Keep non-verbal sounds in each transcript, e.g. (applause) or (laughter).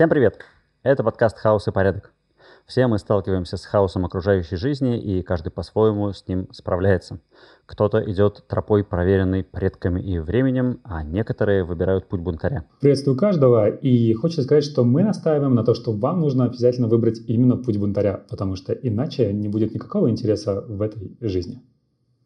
Всем привет! Это подкаст «Хаос и порядок». Все мы сталкиваемся с хаосом окружающей жизни, и каждый по-своему с ним справляется. Кто-то идет тропой, проверенной предками и временем, а некоторые выбирают путь бунтаря. Приветствую каждого, и хочется сказать, что мы настаиваем на то, что вам нужно обязательно выбрать именно путь бунтаря, потому что иначе не будет никакого интереса в этой жизни.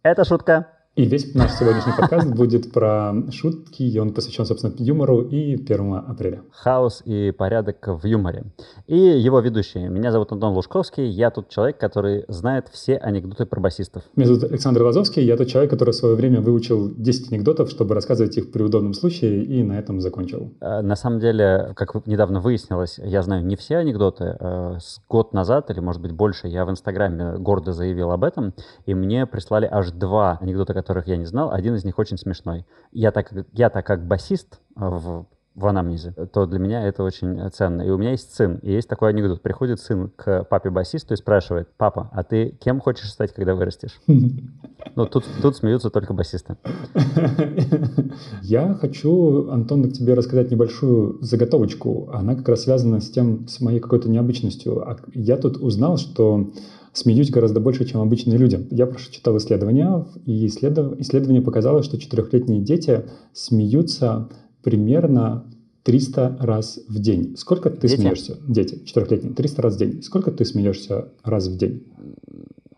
Это шутка. И весь наш сегодняшний подкаст будет про шутки, и он посвящен, собственно, юмору и 1 апреля. Хаос и порядок в юморе. И его ведущие. Меня зовут Антон Лужковский, я тот человек, который знает все анекдоты про басистов. Меня зовут Александр Лазовский, я тот человек, который в свое время выучил 10 анекдотов, чтобы рассказывать их при удобном случае, и на этом закончил. Э, на самом деле, как недавно выяснилось, я знаю не все анекдоты. Э, год назад, или может быть больше, я в Инстаграме гордо заявил об этом, и мне прислали аж два анекдота, которых я не знал. Один из них очень смешной. Я так, я так как басист в в анамнезе, то для меня это очень ценно. И у меня есть сын, и есть такой анекдот. Приходит сын к папе-басисту и спрашивает, папа, а ты кем хочешь стать, когда вырастешь? Ну, тут, тут смеются только басисты. Я хочу, Антон, к тебе рассказать небольшую заготовочку. Она как раз связана с тем, с моей какой-то необычностью. А я тут узнал, что смеюсь гораздо больше, чем обычные люди. Я прочитал исследования, и исследование показало, что четырехлетние дети смеются примерно 300 раз в день. Сколько ты Дети? смеешься? Дети, четырехлетние, 300 раз в день. Сколько ты смеешься раз в день?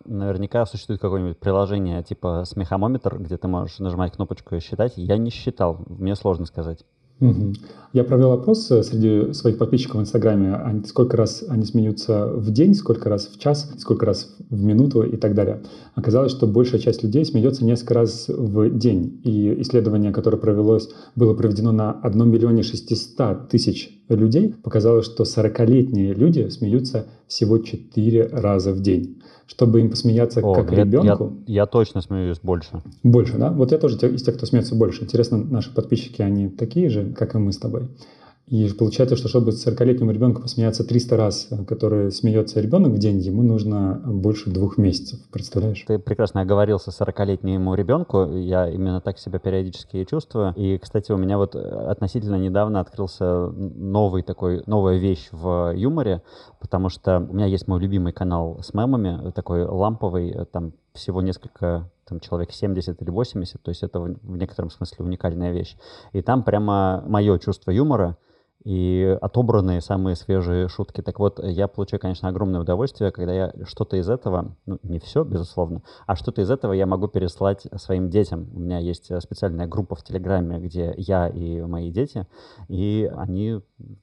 Наверняка существует какое-нибудь приложение типа смехомометр, где ты можешь нажимать кнопочку и считать. Я не считал, мне сложно сказать. Угу. Я провел опрос э, среди своих подписчиков в Инстаграме, сколько раз они смеются в день, сколько раз в час, сколько раз в минуту и так далее. Оказалось, что большая часть людей смеется несколько раз в день. И исследование, которое провелось, было проведено на 1 миллионе 600 тысяч людей, показало, что 40-летние люди смеются всего 4 раза в день чтобы им посмеяться О, как я, ребенку. Я, я точно смеюсь больше. Больше, да? Вот я тоже из тех, кто смеется больше. Интересно, наши подписчики, они такие же, как и мы с тобой? И получается, что чтобы 40-летнему ребенку посмеяться 300 раз, который смеется ребенок в день, ему нужно больше двух месяцев, представляешь? Ты прекрасно оговорился 40-летнему ребенку, я именно так себя периодически и чувствую. И, кстати, у меня вот относительно недавно открылся новый такой, новая вещь в юморе, потому что у меня есть мой любимый канал с мемами, такой ламповый, там всего несколько там человек 70 или 80, то есть это в некотором смысле уникальная вещь. И там прямо мое чувство юмора, и отобранные самые свежие шутки. Так вот, я получаю, конечно, огромное удовольствие, когда я что-то из этого, ну, не все, безусловно, а что-то из этого я могу переслать своим детям. У меня есть э, специальная группа в Телеграме, где я и мои дети, и они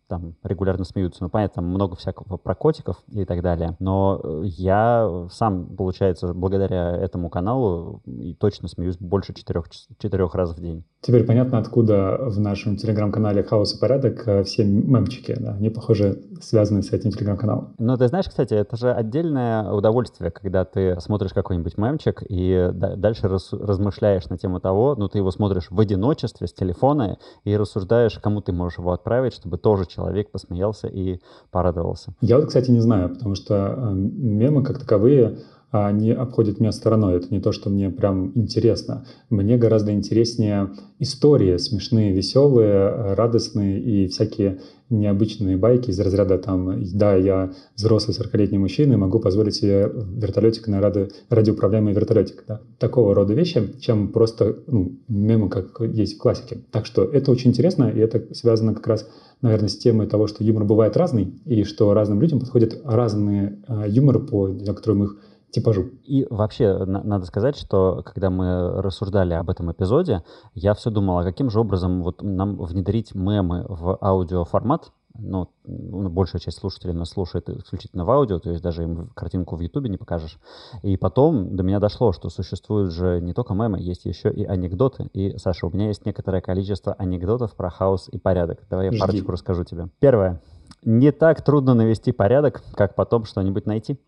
там регулярно смеются. Ну, понятно, там много всякого про котиков и так далее, но э, я сам, получается, благодаря этому каналу и точно смеюсь больше четырех, четырех раз в день. Теперь понятно, откуда в нашем телеграм-канале «Хаос и порядок» э, все мемчики, да, они, похоже, связаны с этим телеграм-каналом. Ну, ты знаешь, кстати, это же отдельное удовольствие, когда ты смотришь какой-нибудь мемчик и дальше раз, размышляешь на тему того, ну, ты его смотришь в одиночестве с телефона и рассуждаешь, кому ты можешь его отправить, чтобы тоже человек посмеялся и порадовался. Я вот, кстати, не знаю, потому что э, мемы как таковые они обходят меня стороной. Это не то, что мне прям интересно. Мне гораздо интереснее истории смешные, веселые, радостные и всякие необычные байки из разряда там, да, я взрослый 40-летний мужчина и могу позволить себе вертолетик на ради, радиоуправляемый вертолетик. Да? Такого рода вещи, чем просто ну, мемы, как есть в классике. Так что это очень интересно, и это связано как раз, наверное, с темой того, что юмор бывает разный, и что разным людям подходят разные э, юморы по некоторым их типажу. И вообще, на- надо сказать, что когда мы рассуждали об этом эпизоде, я все думал, а каким же образом вот нам внедрить мемы в аудиоформат, ну, ну, большая часть слушателей нас слушает исключительно в аудио, то есть даже им картинку в Ютубе не покажешь. И потом до меня дошло, что существуют же не только мемы, есть еще и анекдоты. И, Саша, у меня есть некоторое количество анекдотов про хаос и порядок. Давай я Жди. парочку расскажу тебе. Первое. Не так трудно навести порядок, как потом что-нибудь найти.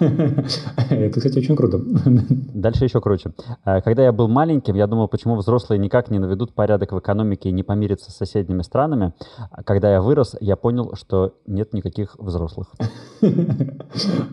(laughs) Это, кстати, очень круто. (laughs) Дальше еще круче. А, когда я был маленьким, я думал, почему взрослые никак не наведут порядок в экономике и не помирятся с соседними странами. А когда я вырос, я понял, что нет никаких взрослых. (laughs)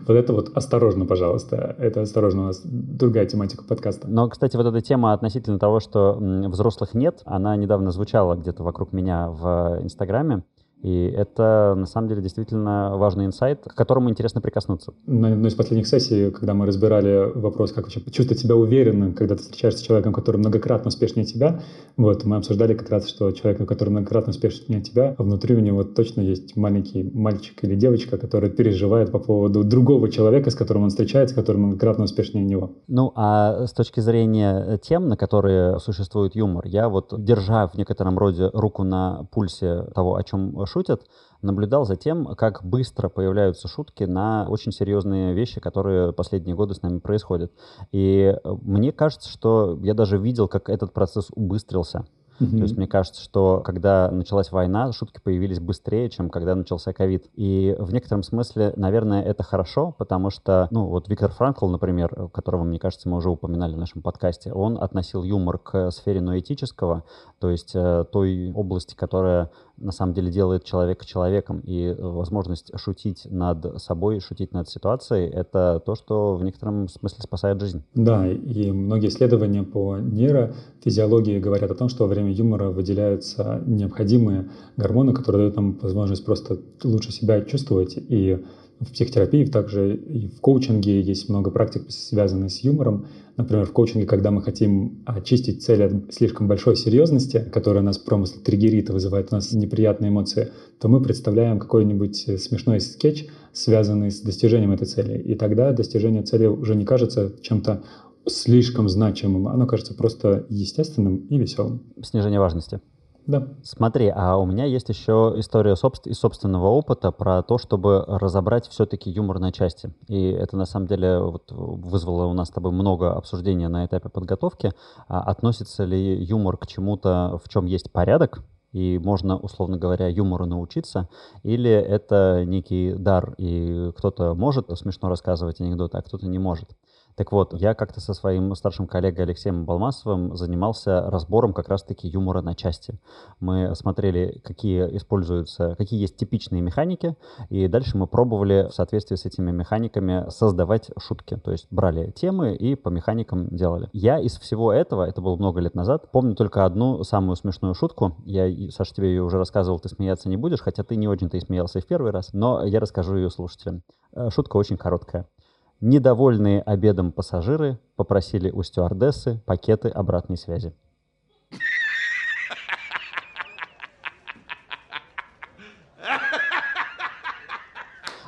Вот это вот осторожно, пожалуйста. Это осторожно, у нас другая тематика подкаста. Но, кстати, вот эта тема относительно того, что взрослых нет, она недавно звучала где-то вокруг меня в Инстаграме. И это, на самом деле, действительно важный инсайт, к которому интересно прикоснуться. На одной из последних сессий, когда мы разбирали вопрос, как вообще чувствовать себя уверенным, когда ты встречаешься с человеком, который многократно успешнее тебя, вот, мы обсуждали как раз, что человек, который многократно успешнее тебя, внутри у него точно есть маленький мальчик или девочка, который переживает по поводу другого человека, с которым он встречается, который многократно успешнее него. Ну, а с точки зрения тем, на которые существует юмор, я вот, держа в некотором роде руку на пульсе того, о чем шутят, наблюдал за тем, как быстро появляются шутки на очень серьезные вещи, которые последние годы с нами происходят. И э, мне кажется, что я даже видел, как этот процесс убыстрился. Mm-hmm. То есть мне кажется, что когда началась война, шутки появились быстрее, чем когда начался ковид. И в некотором смысле, наверное, это хорошо, потому что, ну, вот Виктор Франкл, например, которого, мне кажется, мы уже упоминали в нашем подкасте, он относил юмор к сфере ноэтического, то есть э, той области, которая на самом деле делает человека человеком. И возможность шутить над собой, шутить над ситуацией — это то, что в некотором смысле спасает жизнь. Да, и многие исследования по нейрофизиологии говорят о том, что во время юмора выделяются необходимые гормоны, которые дают нам возможность просто лучше себя чувствовать и в психотерапии, также и в коучинге есть много практик, связанных с юмором. Например, в коучинге, когда мы хотим очистить цель от слишком большой серьезности, которая нас промысл триггерит и вызывает у нас неприятные эмоции, то мы представляем какой-нибудь смешной скетч, связанный с достижением этой цели. И тогда достижение цели уже не кажется чем-то слишком значимым, оно кажется просто естественным и веселым. Снижение важности. Да. Смотри, а у меня есть еще история собств- из собственного опыта про то, чтобы разобрать все-таки юмор на части. И это на самом деле вот вызвало у нас с тобой много обсуждения на этапе подготовки. А относится ли юмор к чему-то, в чем есть порядок, и можно, условно говоря, юмору научиться, или это некий дар, и кто-то может смешно рассказывать анекдоты, а кто-то не может. Так вот, я как-то со своим старшим коллегой Алексеем Балмасовым занимался разбором как раз-таки юмора на части. Мы смотрели, какие используются, какие есть типичные механики, и дальше мы пробовали в соответствии с этими механиками создавать шутки. То есть брали темы и по механикам делали. Я из всего этого, это было много лет назад, помню только одну самую смешную шутку. Я, Саша, тебе ее уже рассказывал, ты смеяться не будешь, хотя ты не очень-то и смеялся и в первый раз, но я расскажу ее слушателям. Э, шутка очень короткая. Недовольные обедом пассажиры попросили у стюардессы пакеты обратной связи.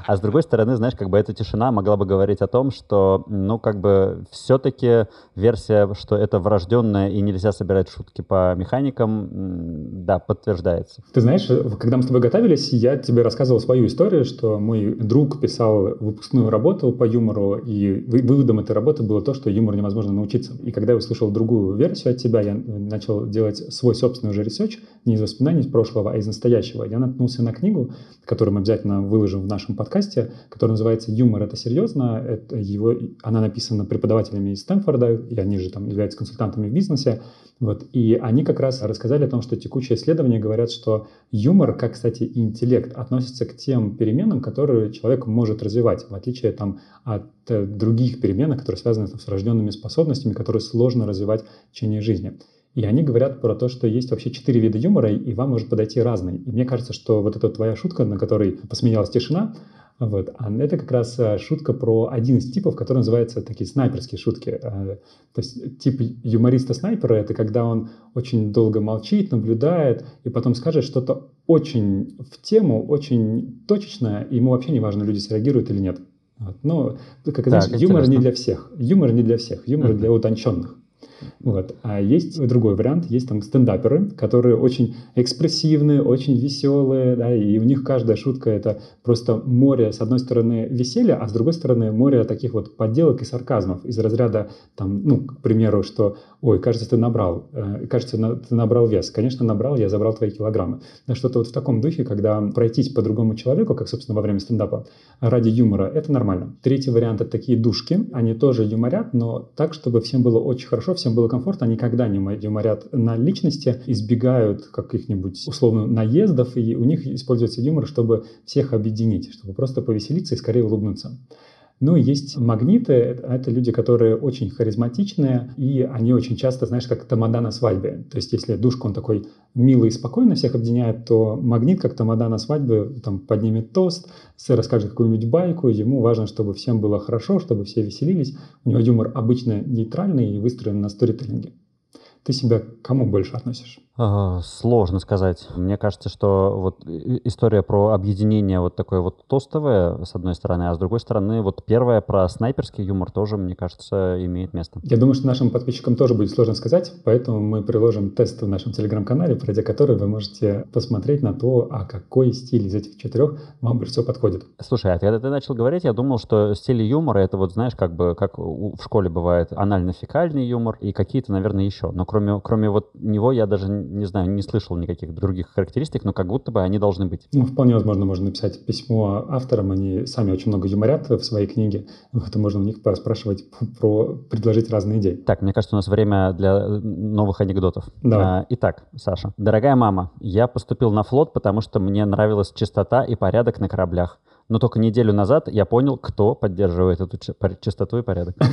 А с другой стороны, знаешь, как бы эта тишина могла бы говорить о том, что, ну, как бы все-таки версия, что это врожденное и нельзя собирать шутки по механикам, да, подтверждается. Ты знаешь, когда мы с тобой готовились, я тебе рассказывал свою историю, что мой друг писал выпускную работу по юмору, и выводом этой работы было то, что юмор невозможно научиться. И когда я услышал другую версию от тебя, я начал делать свой собственный уже research, не из воспоминаний из прошлого, а из настоящего. Я наткнулся на книгу, которую мы обязательно выложим в нашем подкасте, подкасте, который называется «Юмор – это серьезно». Это его, она написана преподавателями из Стэнфорда, и они же там являются консультантами в бизнесе. Вот, и они как раз рассказали о том, что текущие исследования говорят, что юмор, как, кстати, интеллект, относится к тем переменам, которые человек может развивать, в отличие там, от э, других перемен, которые связаны там, с рожденными способностями, которые сложно развивать в течение жизни. И они говорят про то, что есть вообще четыре вида юмора, и вам может подойти разный. И мне кажется, что вот эта твоя шутка, на которой посмеялась тишина, вот. А это как раз э, шутка про один из типов, который называется такие снайперские шутки. Э, то есть тип юмориста-снайпера — это когда он очень долго молчит, наблюдает, и потом скажет что-то очень в тему, очень точечное, и ему вообще не важно, люди среагируют или нет. Вот. Но, как так, знаешь, юмор не для всех. Юмор не для всех. Юмор uh-huh. для утонченных. Вот. А есть другой вариант, есть там стендаперы, которые очень экспрессивные, очень веселые, да, и у них каждая шутка это просто море, с одной стороны, веселья, а с другой стороны, море таких вот подделок и сарказмов из разряда, там, ну, к примеру, что, ой, кажется, ты набрал, э, кажется, на, ты набрал вес. Конечно, набрал, я забрал твои килограммы. Да, что-то вот в таком духе, когда пройтись по другому человеку, как, собственно, во время стендапа, ради юмора, это нормально. Третий вариант — это такие душки, они тоже юморят, но так, чтобы всем было очень хорошо, всем было комфортно, никогда не юморят на личности, избегают каких-нибудь условно наездов, и у них используется юмор, чтобы всех объединить, чтобы просто повеселиться и скорее улыбнуться. Ну, есть магниты, это люди, которые очень харизматичные, и они очень часто, знаешь, как тамада на свадьбе. То есть, если душка, он такой милый и спокойно всех объединяет, то магнит, как тамада на свадьбе, там поднимет тост, расскажет какую-нибудь байку, ему важно, чтобы всем было хорошо, чтобы все веселились. У него юмор обычно нейтральный и выстроен на сторителлинге. Ты себя к кому больше относишь? Сложно сказать. Мне кажется, что вот история про объединение вот такое вот тостовое, с одной стороны, а с другой стороны, вот первая про снайперский юмор тоже, мне кажется, имеет место. Я думаю, что нашим подписчикам тоже будет сложно сказать, поэтому мы приложим тест в нашем телеграм-канале, пройдя который вы можете посмотреть на то, а какой стиль из этих четырех вам больше всего подходит. Слушай, а когда ты начал говорить, я думал, что стиль юмора это вот, знаешь, как бы, как в школе бывает анально-фекальный юмор и какие-то, наверное, еще. Но кроме, кроме вот него я даже не знаю, не слышал никаких других характеристик, но как будто бы они должны быть. Ну, вполне возможно, можно написать письмо авторам, они сами очень много юморят в своей книге, вот, можно у них спрашивать про, предложить разные идеи. Так, мне кажется, у нас время для новых анекдотов. Да. А, итак, Саша. Дорогая мама, я поступил на флот, потому что мне нравилась чистота и порядок на кораблях. Но только неделю назад я понял, кто поддерживает эту чистоту и порядок. (laughs)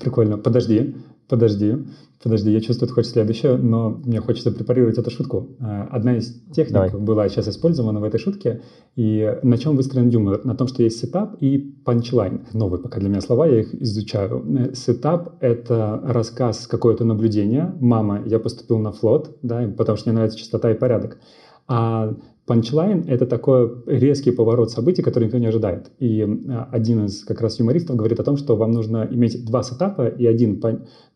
Прикольно. Подожди, подожди. Подожди, я чувствую, ты хочешь следующее, но мне хочется препарировать эту шутку. А, одна из техник Давай. была сейчас использована в этой шутке. И на чем выстроен юмор? На том, что есть setup и punchline. Новые пока для меня слова, я их изучаю. Э, setup — это рассказ, какое-то наблюдение. «Мама, я поступил на флот», да, потому что мне нравится чистота и порядок. А punchline — это такой резкий поворот событий, который никто не ожидает. И а, один из как раз юмористов говорит о том, что вам нужно иметь два setup а и один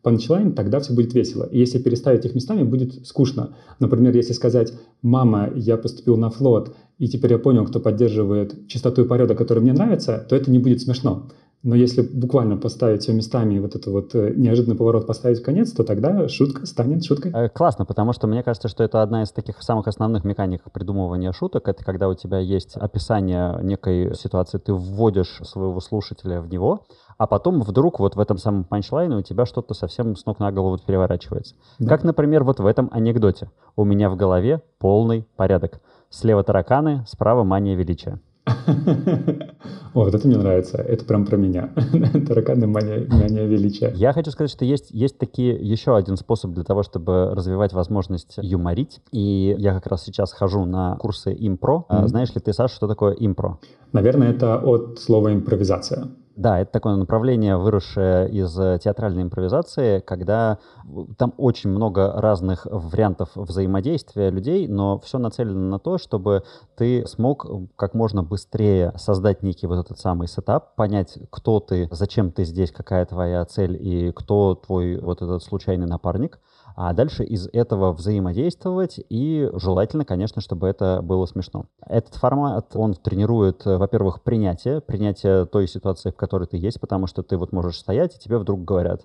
punchline, тогда все будет весело. И если переставить их местами, будет скучно. Например, если сказать «мама, я поступил на флот, и теперь я понял, кто поддерживает чистоту и порядок, который мне нравится», то это не будет смешно. Но если буквально поставить все местами и вот этот вот э, неожиданный поворот поставить в конец, то тогда шутка станет шуткой. Э, классно, потому что мне кажется, что это одна из таких самых основных механик придумывания шуток. Это когда у тебя есть описание некой ситуации, ты вводишь своего слушателя в него, а потом вдруг вот в этом самом панчлайне у тебя что-то совсем с ног на голову переворачивается. Да. Как, например, вот в этом анекдоте. У меня в голове полный порядок. Слева тараканы, справа мания величия. (laughs) О, вот это мне нравится. Это прям про меня. (laughs) Тараканы мания, мания величия. Я хочу сказать, что есть, есть такие еще один способ для того, чтобы развивать возможность юморить. И я как раз сейчас хожу на курсы импро. Mm-hmm. Знаешь ли ты, Саша, что такое импро? Наверное, это от слова импровизация. Да, это такое направление, выросшее из э, театральной импровизации, когда там очень много разных вариантов взаимодействия людей, но все нацелено на то, чтобы ты смог как можно быстрее создать некий вот этот самый сетап, понять, кто ты, зачем ты здесь, какая твоя цель и кто твой вот этот случайный напарник, а дальше из этого взаимодействовать и желательно, конечно, чтобы это было смешно. Этот формат, он тренирует, во-первых, принятие, принятие той ситуации, в которой ты есть, потому что ты вот можешь стоять, и тебе вдруг говорят,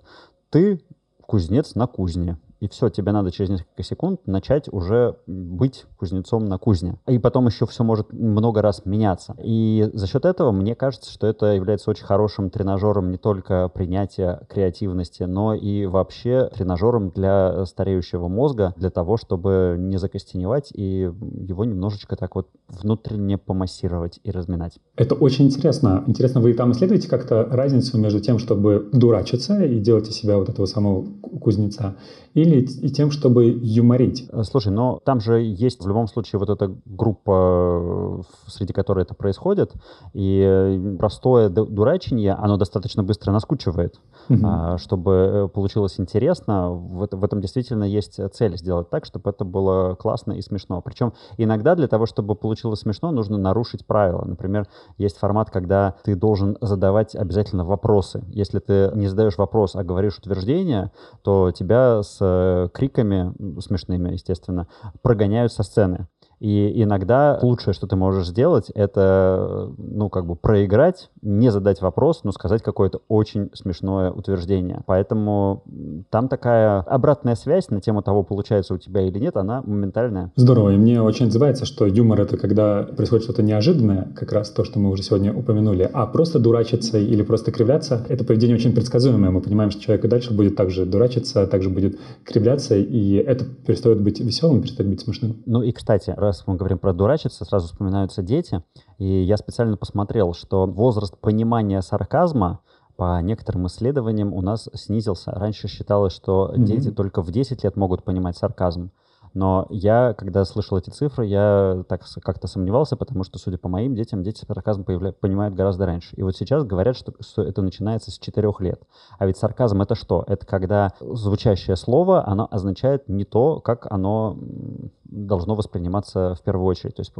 ты кузнец на кузне и все, тебе надо через несколько секунд начать уже быть кузнецом на кузне. И потом еще все может много раз меняться. И за счет этого мне кажется, что это является очень хорошим тренажером не только принятия креативности, но и вообще тренажером для стареющего мозга, для того, чтобы не закостеневать и его немножечко так вот внутренне помассировать и разминать. Это очень интересно. Интересно, вы там исследуете как-то разницу между тем, чтобы дурачиться и делать из себя вот этого самого кузнеца, или и тем, чтобы юморить. Э, слушай, но там же есть в любом случае вот эта группа, э, среди которой это происходит, и э, простое дурачение, оно достаточно быстро наскучивает. Угу. Чтобы получилось интересно, в этом действительно есть цель сделать так, чтобы это было классно и смешно. Причем иногда для того, чтобы получилось смешно, нужно нарушить правила. Например, есть формат, когда ты должен задавать обязательно вопросы. Если ты не задаешь вопрос, а говоришь утверждение, то тебя с криками, смешными, естественно, прогоняют со сцены. И иногда лучшее, что ты можешь сделать, это, ну, как бы проиграть, не задать вопрос, но сказать какое-то очень смешное утверждение. Поэтому там такая обратная связь на тему того, получается у тебя или нет, она моментальная. Здорово. И мне очень отзывается, что юмор — это когда происходит что-то неожиданное, как раз то, что мы уже сегодня упомянули, а просто дурачиться или просто кривляться — это поведение очень предсказуемое. Мы понимаем, что человек и дальше будет также дурачиться, также будет кривляться, и это перестает быть веселым, перестает быть смешным. Ну и, кстати, раз раз мы говорим про дурачиться, сразу вспоминаются дети. И я специально посмотрел, что возраст понимания сарказма по некоторым исследованиям у нас снизился. Раньше считалось, что mm-hmm. дети только в 10 лет могут понимать сарказм. Но я, когда слышал эти цифры, я так как-то сомневался, потому что, судя по моим детям, дети сарказм появля... понимают гораздо раньше. И вот сейчас говорят, что, что это начинается с 4 лет. А ведь сарказм это что? Это когда звучащее слово, оно означает не то, как оно должно восприниматься в первую очередь. То есть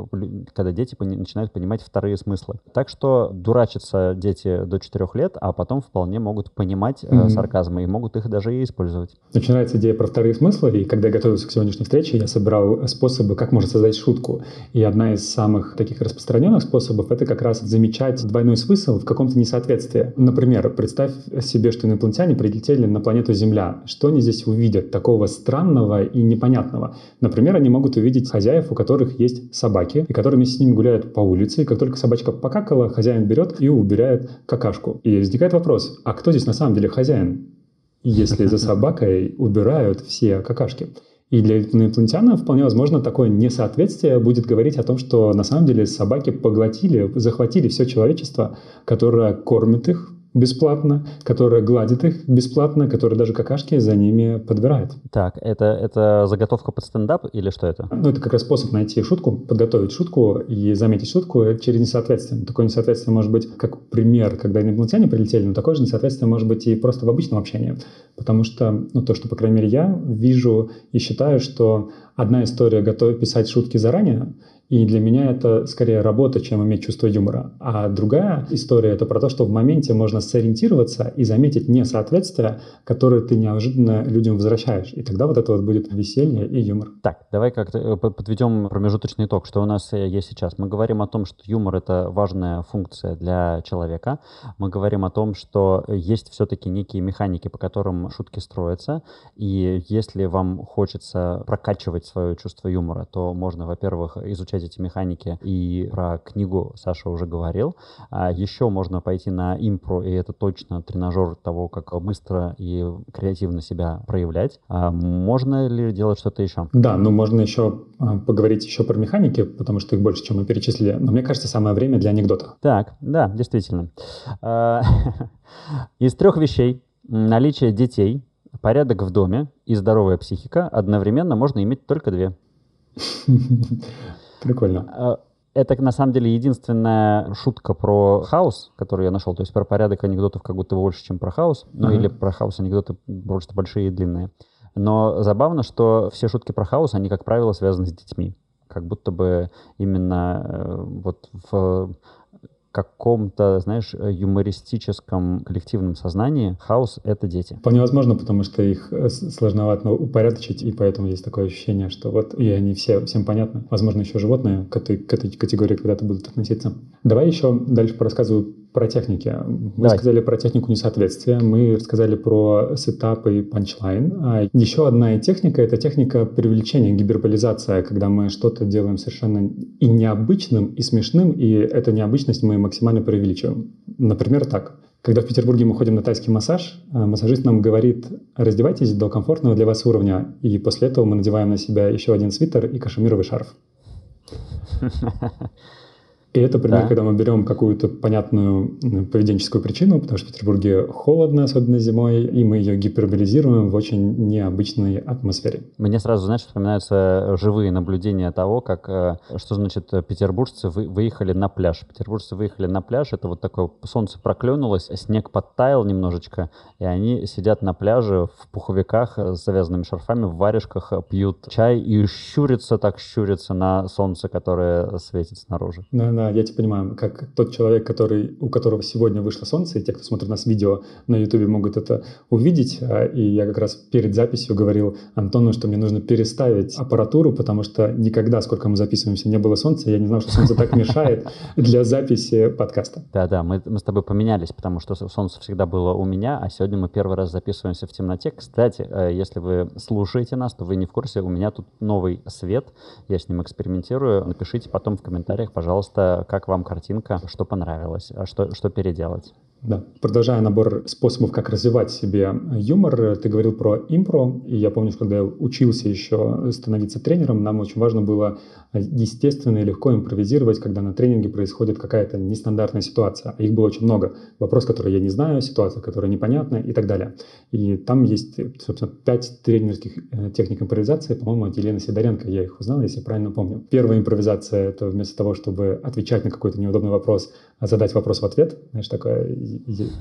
когда дети начинают понимать вторые смыслы. Так что дурачатся дети до 4 лет, а потом вполне могут понимать mm-hmm. сарказмы и могут их даже и использовать. Очень нравится идея про вторые смыслы. И когда я готовился к сегодняшней встрече, я собрал способы, как можно создать шутку. И одна из самых таких распространенных способов — это как раз замечать двойной смысл в каком-то несоответствии. Например, представь себе, что инопланетяне прилетели на планету Земля. Что они здесь увидят такого странного и непонятного? Например, они могут увидеть хозяев, у которых есть собаки, и которые вместе с ними гуляют по улице, и как только собачка покакала, хозяин берет и убирает какашку. И возникает вопрос, а кто здесь на самом деле хозяин, если за собакой убирают все какашки? И для инопланетян вполне возможно такое несоответствие будет говорить о том, что на самом деле собаки поглотили, захватили все человечество, которое кормит их, бесплатно, которая гладит их бесплатно, которая даже какашки за ними подбирает. Так, это, это заготовка под стендап или что это? Ну, это как раз способ найти шутку, подготовить шутку и заметить шутку через несоответствие. Такое несоответствие может быть как пример, когда инопланетяне прилетели, но такое же несоответствие может быть и просто в обычном общении. Потому что, ну, то, что, по крайней мере, я вижу и считаю, что одна история готовить писать шутки заранее, и для меня это скорее работа, чем иметь чувство юмора. А другая история — это про то, что в моменте можно сориентироваться и заметить несоответствие, которое ты неожиданно людям возвращаешь. И тогда вот это вот будет веселье и юмор. Так, давай как-то э, подведем промежуточный итог, что у нас э, есть сейчас. Мы говорим о том, что юмор — это важная функция для человека. Мы говорим о том, что есть все-таки некие механики, по которым шутки строятся. И если вам хочется прокачивать свое чувство юмора, то можно, во-первых, изучать изучать эти механики. И про книгу Саша уже говорил. А еще можно пойти на импро, и это точно тренажер того, как быстро и креативно себя проявлять. А можно ли делать что-то еще? Да, ну можно еще а, поговорить еще про механики, потому что их больше, чем мы перечислили. Но мне кажется, самое время для анекдота. Так, да, действительно. А, (laughs) из трех вещей наличие детей, порядок в доме и здоровая психика одновременно можно иметь только две. (laughs) Прикольно. А, это, на самом деле, единственная шутка про хаос, которую я нашел. То есть про порядок анекдотов как будто больше, чем про хаос. Ну, uh-huh. или про хаос анекдоты просто большие и длинные. Но забавно, что все шутки про хаос, они, как правило, связаны с детьми. Как будто бы именно э, вот в каком-то, знаешь, э, юмористическом коллективном сознании хаос — это дети. Вполне возможно, потому что их э, сложновато упорядочить, и поэтому есть такое ощущение, что вот и они все, всем понятны. Возможно, еще животные к этой, к этой категории когда-то будут относиться. Давай еще дальше порассказываю про техники. Мы Давай. сказали про технику несоответствия, мы рассказали про setup и punchline. А еще одна техника — это техника привлечения, гиперболизация, когда мы что-то делаем совершенно и необычным, и смешным, и эту необычность мы максимально преувеличиваем. Например, так. Когда в Петербурге мы ходим на тайский массаж, а, массажист нам говорит, раздевайтесь до комфортного для вас уровня, и после этого мы надеваем на себя еще один свитер и кашемировый шарф. (laughs) И это пример, да. когда мы берем какую-то понятную поведенческую причину, потому что в Петербурге холодно, особенно зимой, и мы ее гиперболизируем в очень необычной атмосфере. Мне сразу, знаешь, вспоминаются живые наблюдения того, как, э, что значит петербуржцы выехали на пляж. Петербуржцы выехали на пляж, это вот такое солнце проклюнулось, снег подтаял немножечко, и они сидят на пляже в пуховиках с завязанными шарфами, в варежках, пьют чай и щурятся так щурятся на солнце, которое светит снаружи. Да, да, я тебя понимаю, как тот человек, который, у которого сегодня вышло солнце, и те, кто смотрит нас видео на YouTube, могут это увидеть. А, и я как раз перед записью говорил Антону, что мне нужно переставить аппаратуру, потому что никогда, сколько мы записываемся, не было солнца. Я не знал, что солнце так мешает для записи подкаста. Да-да, мы, мы с тобой поменялись, потому что солнце всегда было у меня, а сегодня мы первый раз записываемся в темноте. Кстати, э, если вы слушаете нас, то вы не в курсе, у меня тут новый свет, я с ним экспериментирую. Напишите потом в комментариях, пожалуйста, как вам картинка, что понравилось, а что, что переделать. Да. Продолжая набор способов, как развивать себе юмор, ты говорил про импро, и я помню, когда я учился еще становиться тренером, нам очень важно было естественно и легко импровизировать, когда на тренинге происходит какая-то нестандартная ситуация. А их было очень много. Вопрос, который я не знаю, ситуация, которая непонятна и так далее. И там есть, собственно, пять тренерских э, техник импровизации, по-моему, от Елены Сидоренко, я их узнал, если правильно помню. Первая импровизация — это вместо того, чтобы отвечать на какой-то неудобный вопрос, задать вопрос в ответ. Знаешь, такое,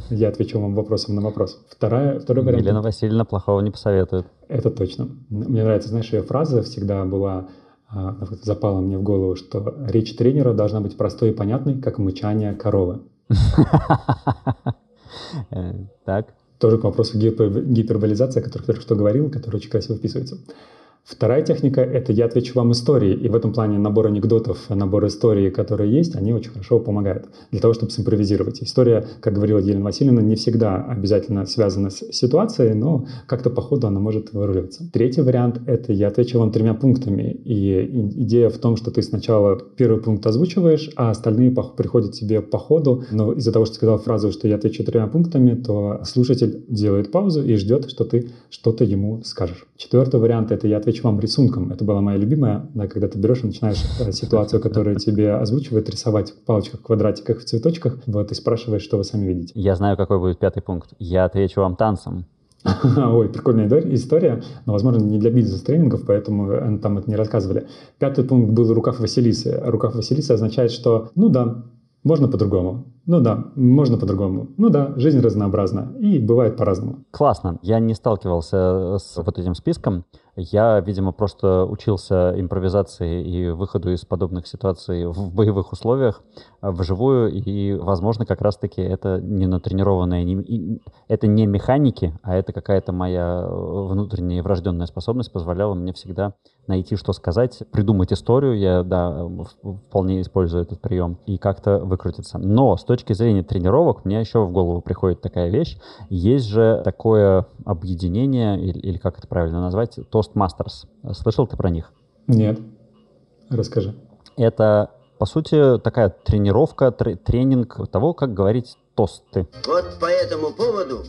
я отвечу вам вопросом на вопрос. Вторая, второй вариант... Елена Васильевна плохого не посоветует. Это точно. Мне нравится, знаешь, ее фраза всегда была а, запала мне в голову, что речь тренера должна быть простой и понятной, как мычание коровы. (laughs) Э, так. Тоже к вопросу гиперболизации, о котором только что говорил, который очень красиво вписывается. Вторая техника — это я отвечу вам истории, и в этом плане набор анекдотов, набор историй, которые есть, они очень хорошо помогают для того, чтобы симпровизировать. История, как говорила Елена Васильевна, не всегда обязательно связана с ситуацией, но как-то по ходу она может выруливаться. Третий вариант — это я отвечу вам тремя пунктами, и идея в том, что ты сначала первый пункт озвучиваешь, а остальные приходят тебе по ходу, но из-за того, что ты сказал фразу, что я отвечу тремя пунктами, то слушатель делает паузу и ждет, что ты что-то ему скажешь. Четвертый вариант — это я отвечу вам рисунком. Это была моя любимая, да, когда ты берешь и начинаешь э, ситуацию, которую тебе озвучивает, рисовать в палочках, квадратиках, в цветочках, вот, и спрашиваешь, что вы сами видите. Я знаю, какой будет пятый пункт. Я отвечу вам танцем. (laughs) Ой, прикольная история, но, возможно, не для бизнес-тренингов, поэтому э, там это не рассказывали. Пятый пункт был рукав Василисы. Рукав Василисы означает, что, ну да, можно по-другому. Ну да, можно по-другому. Ну да, жизнь разнообразна и бывает по-разному. Классно. Я не сталкивался с вот этим списком. Я, видимо, просто учился импровизации и выходу из подобных ситуаций в боевых условиях а, вживую, и, возможно, как раз-таки это не натренированная, не, это не механики, а это какая-то моя внутренняя врожденная способность позволяла мне всегда найти, что сказать, придумать историю, я, да, вполне использую этот прием, и как-то выкрутиться. Но с точки зрения тренировок мне еще в голову приходит такая вещь. Есть же такое объединение, или, или как это правильно назвать, Toastmasters. Слышал ты про них? Нет. Расскажи. Это, по сути, такая тренировка, тренинг того, как говорить тосты. Вот по этому поводу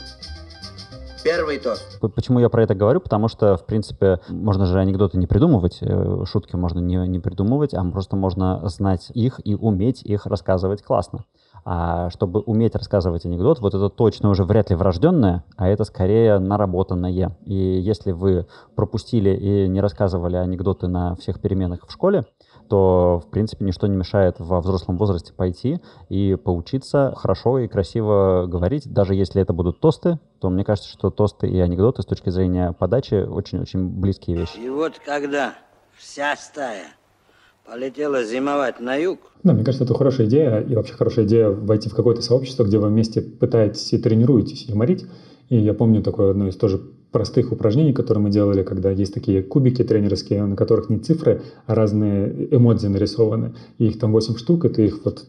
Первый тост. Почему я про это говорю? Потому что, в принципе, можно же анекдоты не придумывать, э, шутки можно не, не придумывать, а просто можно знать их и уметь их рассказывать классно. А чтобы уметь рассказывать анекдот, вот это точно уже вряд ли врожденное, а это скорее наработанное. И если вы пропустили и не рассказывали анекдоты на всех переменах в школе, то, в принципе, ничто не мешает во взрослом возрасте пойти и поучиться хорошо и красиво говорить. Даже если это будут тосты, то мне кажется, что тосты и анекдоты с точки зрения подачи очень-очень близкие вещи. И вот когда вся стая полетела зимовать на юг. Да, мне кажется, это хорошая идея, и вообще хорошая идея войти в какое-то сообщество, где вы вместе пытаетесь и тренируетесь юморить. И я помню такое одно из тоже простых упражнений, которые мы делали, когда есть такие кубики тренерские, на которых не цифры, а разные эмодзи нарисованы. И их там 8 штук, и ты их вот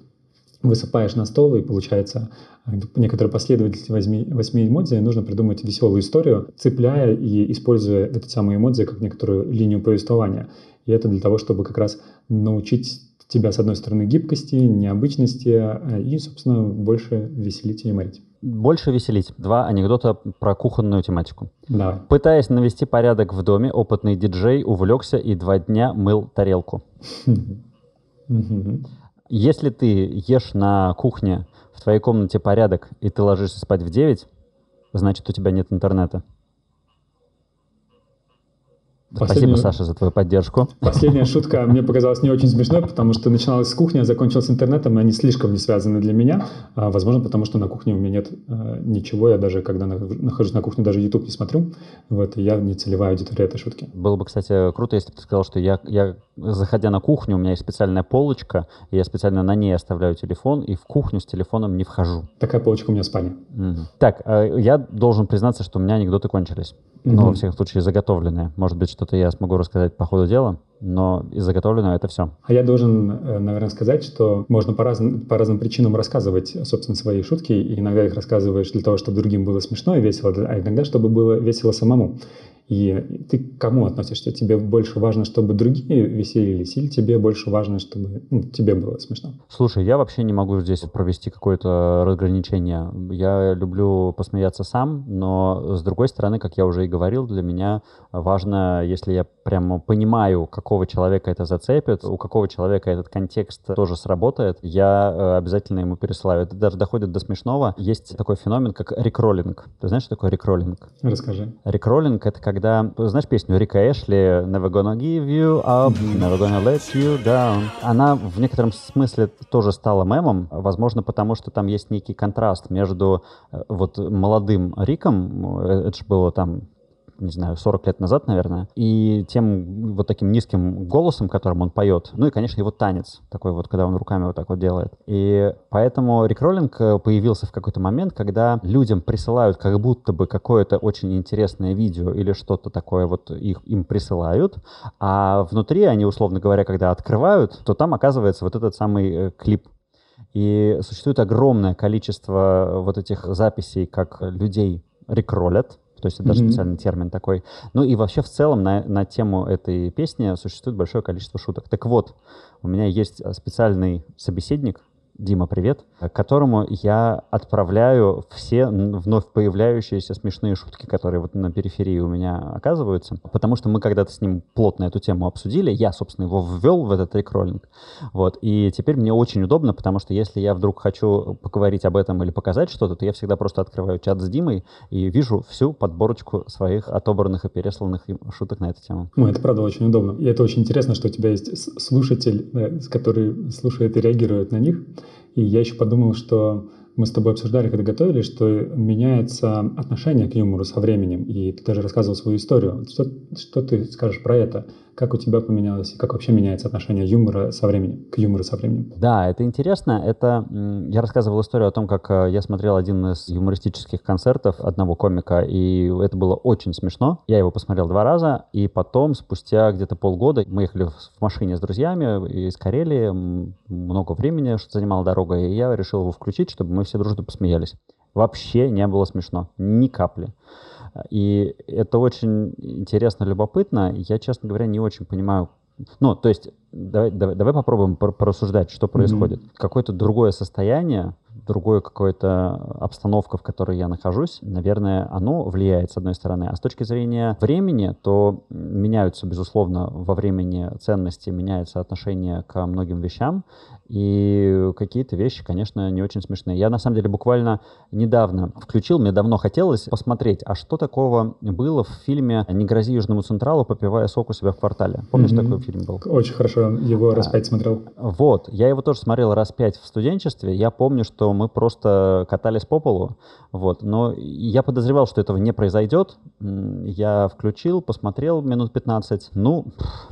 высыпаешь на стол, и получается э, некоторая последовательность восьми, восьми эмодзи, нужно придумать веселую историю, цепляя и используя эти самые эмодзи как некоторую линию повествования. И это для того, чтобы как раз научить тебя, с одной стороны, гибкости, необычности э, и, собственно, больше веселить и юморить. Больше веселить. Два анекдота про кухонную тематику. Давай. Пытаясь навести порядок в доме, опытный диджей увлекся и два дня мыл тарелку. Если ты ешь на кухне, в твоей комнате порядок, и ты ложишься спать в 9, значит, у тебя нет интернета. Последнюю... Спасибо, Саша, за твою поддержку. Последняя шутка мне показалась не очень смешной, потому что начиналась с кухни, а закончилась интернетом, и они слишком не связаны для меня. А, возможно, потому что на кухне у меня нет а, ничего. Я даже, когда нахожусь на кухне, даже YouTube не смотрю. Вот, и я не целевая аудитория этой шутки. Было бы, кстати, круто, если бы ты сказал, что я, я, заходя на кухню, у меня есть специальная полочка, и я специально на ней оставляю телефон, и в кухню с телефоном не вхожу. Такая полочка у меня в спальне. Угу. Так, а, я должен признаться, что у меня анекдоты кончились. Угу. Но, во всяком случае, заготовленные. Может быть, что-то я смогу рассказать по ходу дела, но из заготовленного это все. А я должен, э, наверное, сказать, что можно по разным, по разным причинам рассказывать, собственно, свои шутки, и иногда их рассказываешь для того, чтобы другим было смешно и весело, а иногда, чтобы было весело самому. И ты к кому относишься? Тебе больше важно, чтобы другие веселились, или тебе больше важно, чтобы ну, тебе было смешно? Слушай, я вообще не могу здесь провести какое-то разграничение. Я люблю посмеяться сам, но с другой стороны, как я уже и говорил, для меня важно, если я прямо понимаю, какого человека это зацепит, у какого человека этот контекст тоже сработает, я э, обязательно ему пересылаю. Это даже доходит до смешного. Есть такой феномен, как рекроллинг. Ты знаешь, что такое рекроллинг? Расскажи. Рекроллинг — это когда... Знаешь песню Рика Эшли «Never gonna give you up, never gonna let you down». Она в некотором смысле тоже стала мемом, возможно, потому что там есть некий контраст между э, вот молодым Риком, э, это же было там не знаю, 40 лет назад, наверное, и тем вот таким низким голосом, которым он поет, ну и, конечно, его танец, такой вот, когда он руками вот так вот делает. И поэтому рекроллинг э, появился в какой-то момент, когда людям присылают как будто бы какое-то очень интересное видео или что-то такое вот их, им присылают, а внутри они, условно говоря, когда открывают, то там оказывается вот этот самый э, клип и существует огромное количество вот этих записей, как людей рекролят, то есть это даже mm-hmm. специальный термин такой. Ну и вообще в целом на, на тему этой песни существует большое количество шуток. Так вот, у меня есть специальный собеседник, Дима, привет, которому я отправляю все вновь появляющиеся смешные шутки, которые вот на периферии у меня оказываются, потому что мы когда-то с ним плотно эту тему обсудили, я, собственно, его ввел в этот рекроллинг, вот, и теперь мне очень удобно, потому что если я вдруг хочу поговорить об этом или показать что-то, то я всегда просто открываю чат с Димой и вижу всю подборочку своих отобранных и пересланных шуток на эту тему. Ну, это правда очень удобно. И это очень интересно, что у тебя есть слушатель, который слушает и реагирует на них. И я еще подумал, что мы с тобой обсуждали, когда готовили, что меняется отношение к юмору со временем, и ты даже рассказывал свою историю. Что, что ты скажешь про это? Как у тебя поменялось, и как вообще меняется отношение юмора со временем, к юмору со временем? Да, это интересно. Это я рассказывал историю о том, как э, я смотрел один из юмористических концертов одного комика, и это было очень смешно. Я его посмотрел два раза, и потом, спустя где-то полгода, мы ехали в машине с друзьями из Карелии, много времени что занимала дорога, и я решил его включить, чтобы мы все дружно посмеялись. Вообще не было смешно, ни капли. И это очень интересно, любопытно. Я, честно говоря, не очень понимаю, ну, то есть, давай, давай, давай попробуем порассуждать, что происходит. Mm-hmm. Какое-то другое состояние, другое какое-то обстановка, в которой я нахожусь, наверное, оно влияет, с одной стороны. А с точки зрения времени, то меняются, безусловно, во времени ценности, меняется отношение к многим вещам. И какие-то вещи, конечно, не очень смешные. Я, на самом деле, буквально недавно включил, мне давно хотелось посмотреть, а что такого было в фильме «Не грози Южному Централу, попивая сок у себя в квартале». Помнишь, mm-hmm. такой фильм был? Очень хорошо, его раз а, пять смотрел. Вот, я его тоже смотрел раз пять в студенчестве. Я помню, что мы просто катались по полу, вот. Но я подозревал, что этого не произойдет. Я включил, посмотрел минут 15. Ну,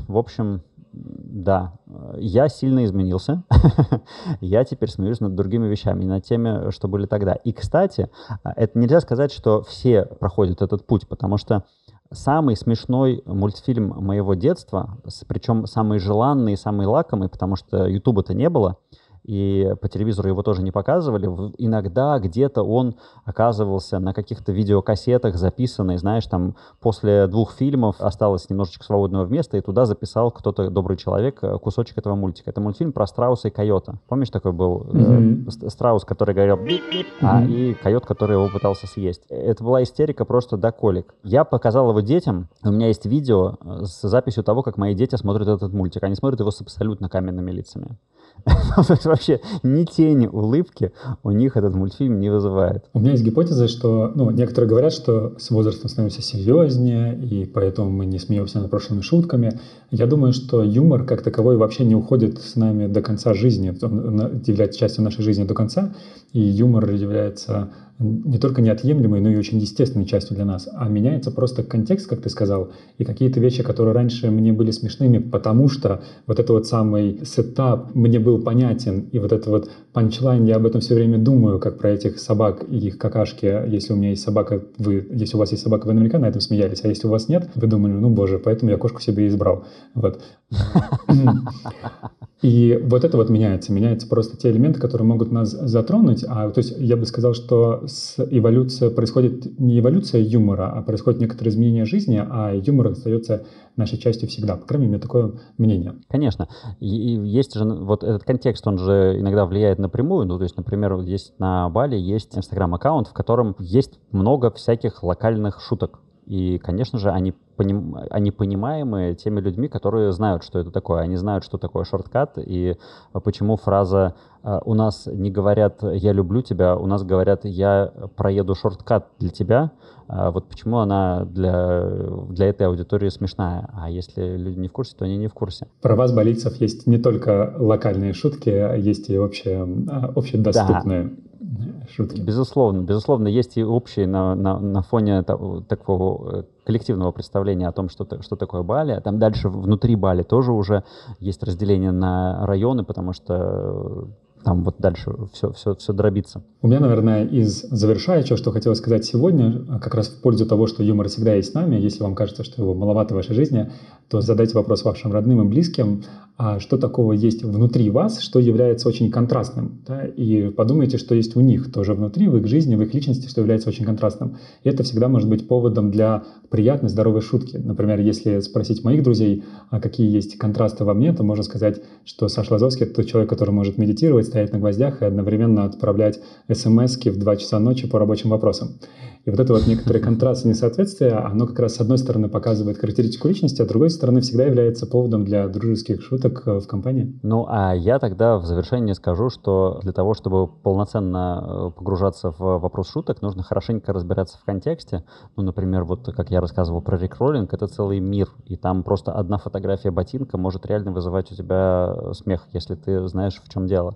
в общем, да, я сильно изменился. (laughs) я теперь смеюсь над другими вещами, над теми, что были тогда. И, кстати, это нельзя сказать, что все проходят этот путь, потому что самый смешной мультфильм моего детства, причем самый желанный самый лакомый, потому что Ютуба-то не было, и по телевизору его тоже не показывали. Иногда где-то он оказывался на каких-то видеокассетах записанный, знаешь, там после двух фильмов осталось немножечко свободного места, и туда записал кто-то, добрый человек, э, кусочек этого мультика. Это мультфильм про страуса и койота. Помнишь, такой был mm-hmm. страус, который говорил бип-бип, mm-hmm. а, и койот, который его пытался съесть. Это была истерика просто до колик. Я показал его детям. У меня есть видео э, с записью того, как мои дети смотрят этот мультик. Они смотрят его с абсолютно каменными лицами. (laughs) Вообще ни тени улыбки у них этот мультфильм не вызывает. У меня есть гипотеза, что ну, некоторые говорят, что с возрастом становимся серьезнее, и поэтому мы не смеемся над прошлыми шутками. Я думаю, что юмор как таковой вообще не уходит с нами до конца жизни, он является частью нашей жизни до конца, и юмор является не только неотъемлемой, но и очень естественной частью для нас, а меняется просто контекст, как ты сказал, и какие-то вещи, которые раньше мне были смешными, потому что вот это вот самый setup мне был понятен, и вот это вот punchline, я об этом все время думаю, как про этих собак и их какашки. Если у меня есть собака, вы, если у вас есть собака, вы наверняка на этом смеялись, а если у вас нет, вы думали, ну боже, поэтому я кошку себе избрал. Вот. (laughs) И вот это вот меняется. Меняются просто те элементы, которые могут нас затронуть. А, то есть я бы сказал, что с эволюция происходит не эволюция юмора, а происходит некоторые изменения жизни, а юмор остается нашей частью всегда. По крайней мере, такое мнение. Конечно. И есть же вот этот контекст, он же иногда влияет напрямую. Ну, то есть, например, есть на Бали есть инстаграм-аккаунт, в котором есть много всяких локальных шуток. И, конечно же, они, поним... они понимаемы теми людьми, которые знают, что это такое. Они знают, что такое шорткат, и почему фраза «Э, «у нас не говорят «я люблю тебя», у нас говорят «я проеду шорткат для тебя», а вот почему она для, для этой аудитории смешная. А если люди не в курсе, то они не в курсе. Про вас, болельцев, есть не только локальные шутки, а есть и общие, общедоступные. Да шутки. Безусловно, безусловно, есть и общие на, на, на фоне того, такого э, коллективного представления о том, что, что такое Бали. Там дальше внутри Бали тоже уже есть разделение на районы, потому что там вот дальше все, все, все дробится. У меня, наверное, из завершающего, что хотелось сказать сегодня, а как раз в пользу того, что юмор всегда есть с нами, если вам кажется, что его маловато в вашей жизни, то задайте вопрос вашим родным и близким, а что такого есть внутри вас, что является очень контрастным, да? и подумайте, что есть у них тоже внутри, в их жизни, в их личности, что является очень контрастным. И это всегда может быть поводом для приятной, здоровой шутки. Например, если спросить моих друзей, а какие есть контрасты во мне, то можно сказать, что Саша Лазовский — это тот человек, который может медитировать, стоять на гвоздях и одновременно отправлять смс в 2 часа ночи по рабочим вопросам. И вот это вот некоторый (laughs) контраст и несоответствие, оно как раз с одной стороны показывает характеристику личности, а с другой стороны всегда является поводом для дружеских шуток э, в компании. Ну, а я тогда в завершение скажу, что для того, чтобы полноценно э, погружаться в вопрос шуток, нужно хорошенько разбираться в контексте. Ну, например, вот как я рассказывал про рекроллинг, это целый мир, и там просто одна фотография ботинка может реально вызывать у тебя смех, если ты знаешь, в чем дело.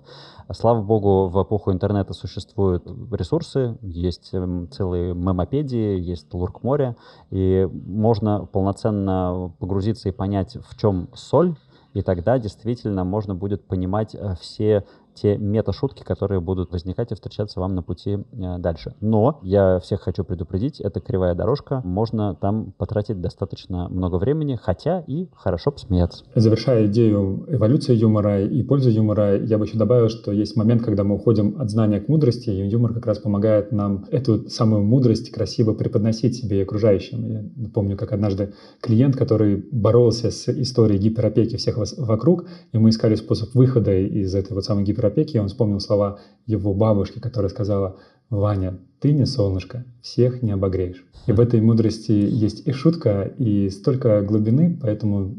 Слава богу, в эпоху интернета существуют ресурсы, есть эм, целые мемопедии, есть лурк море, и можно полноценно погрузиться и понять, в чем соль, и тогда действительно можно будет понимать э, все те мета-шутки, которые будут возникать и встречаться вам на пути э, дальше. Но я всех хочу предупредить, это кривая дорожка, можно там потратить достаточно много времени, хотя и хорошо посмеяться. Завершая идею эволюции юмора и пользы юмора, я бы еще добавил, что есть момент, когда мы уходим от знания к мудрости, и юмор как раз помогает нам эту самую мудрость красиво преподносить себе и окружающим. Я помню, как однажды клиент, который боролся с историей гиперопеки всех вокруг, и мы искали способ выхода из этой вот самой гиперопеки, опеки, он вспомнил слова его бабушки, которая сказала, «Ваня, ты не солнышко, всех не обогреешь». И в этой мудрости есть и шутка, и столько глубины, поэтому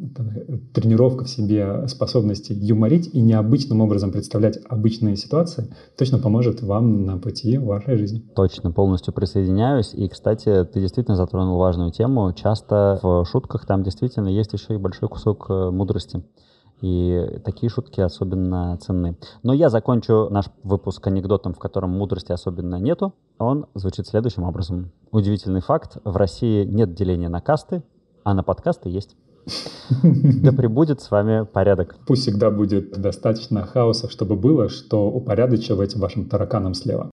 тренировка в себе способности юморить и необычным образом представлять обычные ситуации точно поможет вам на пути вашей жизни. Точно, полностью присоединяюсь. И, кстати, ты действительно затронул важную тему. Часто в шутках там действительно есть еще и большой кусок э, мудрости. И такие шутки особенно ценны. Но я закончу наш выпуск анекдотом, в котором мудрости особенно нету. Он звучит следующим образом. Удивительный факт. В России нет деления на касты, а на подкасты есть. (laughs) Да прибудет с вами порядок. Пусть всегда будет достаточно хаоса, чтобы было, что упорядочивать вашим тараканам слева.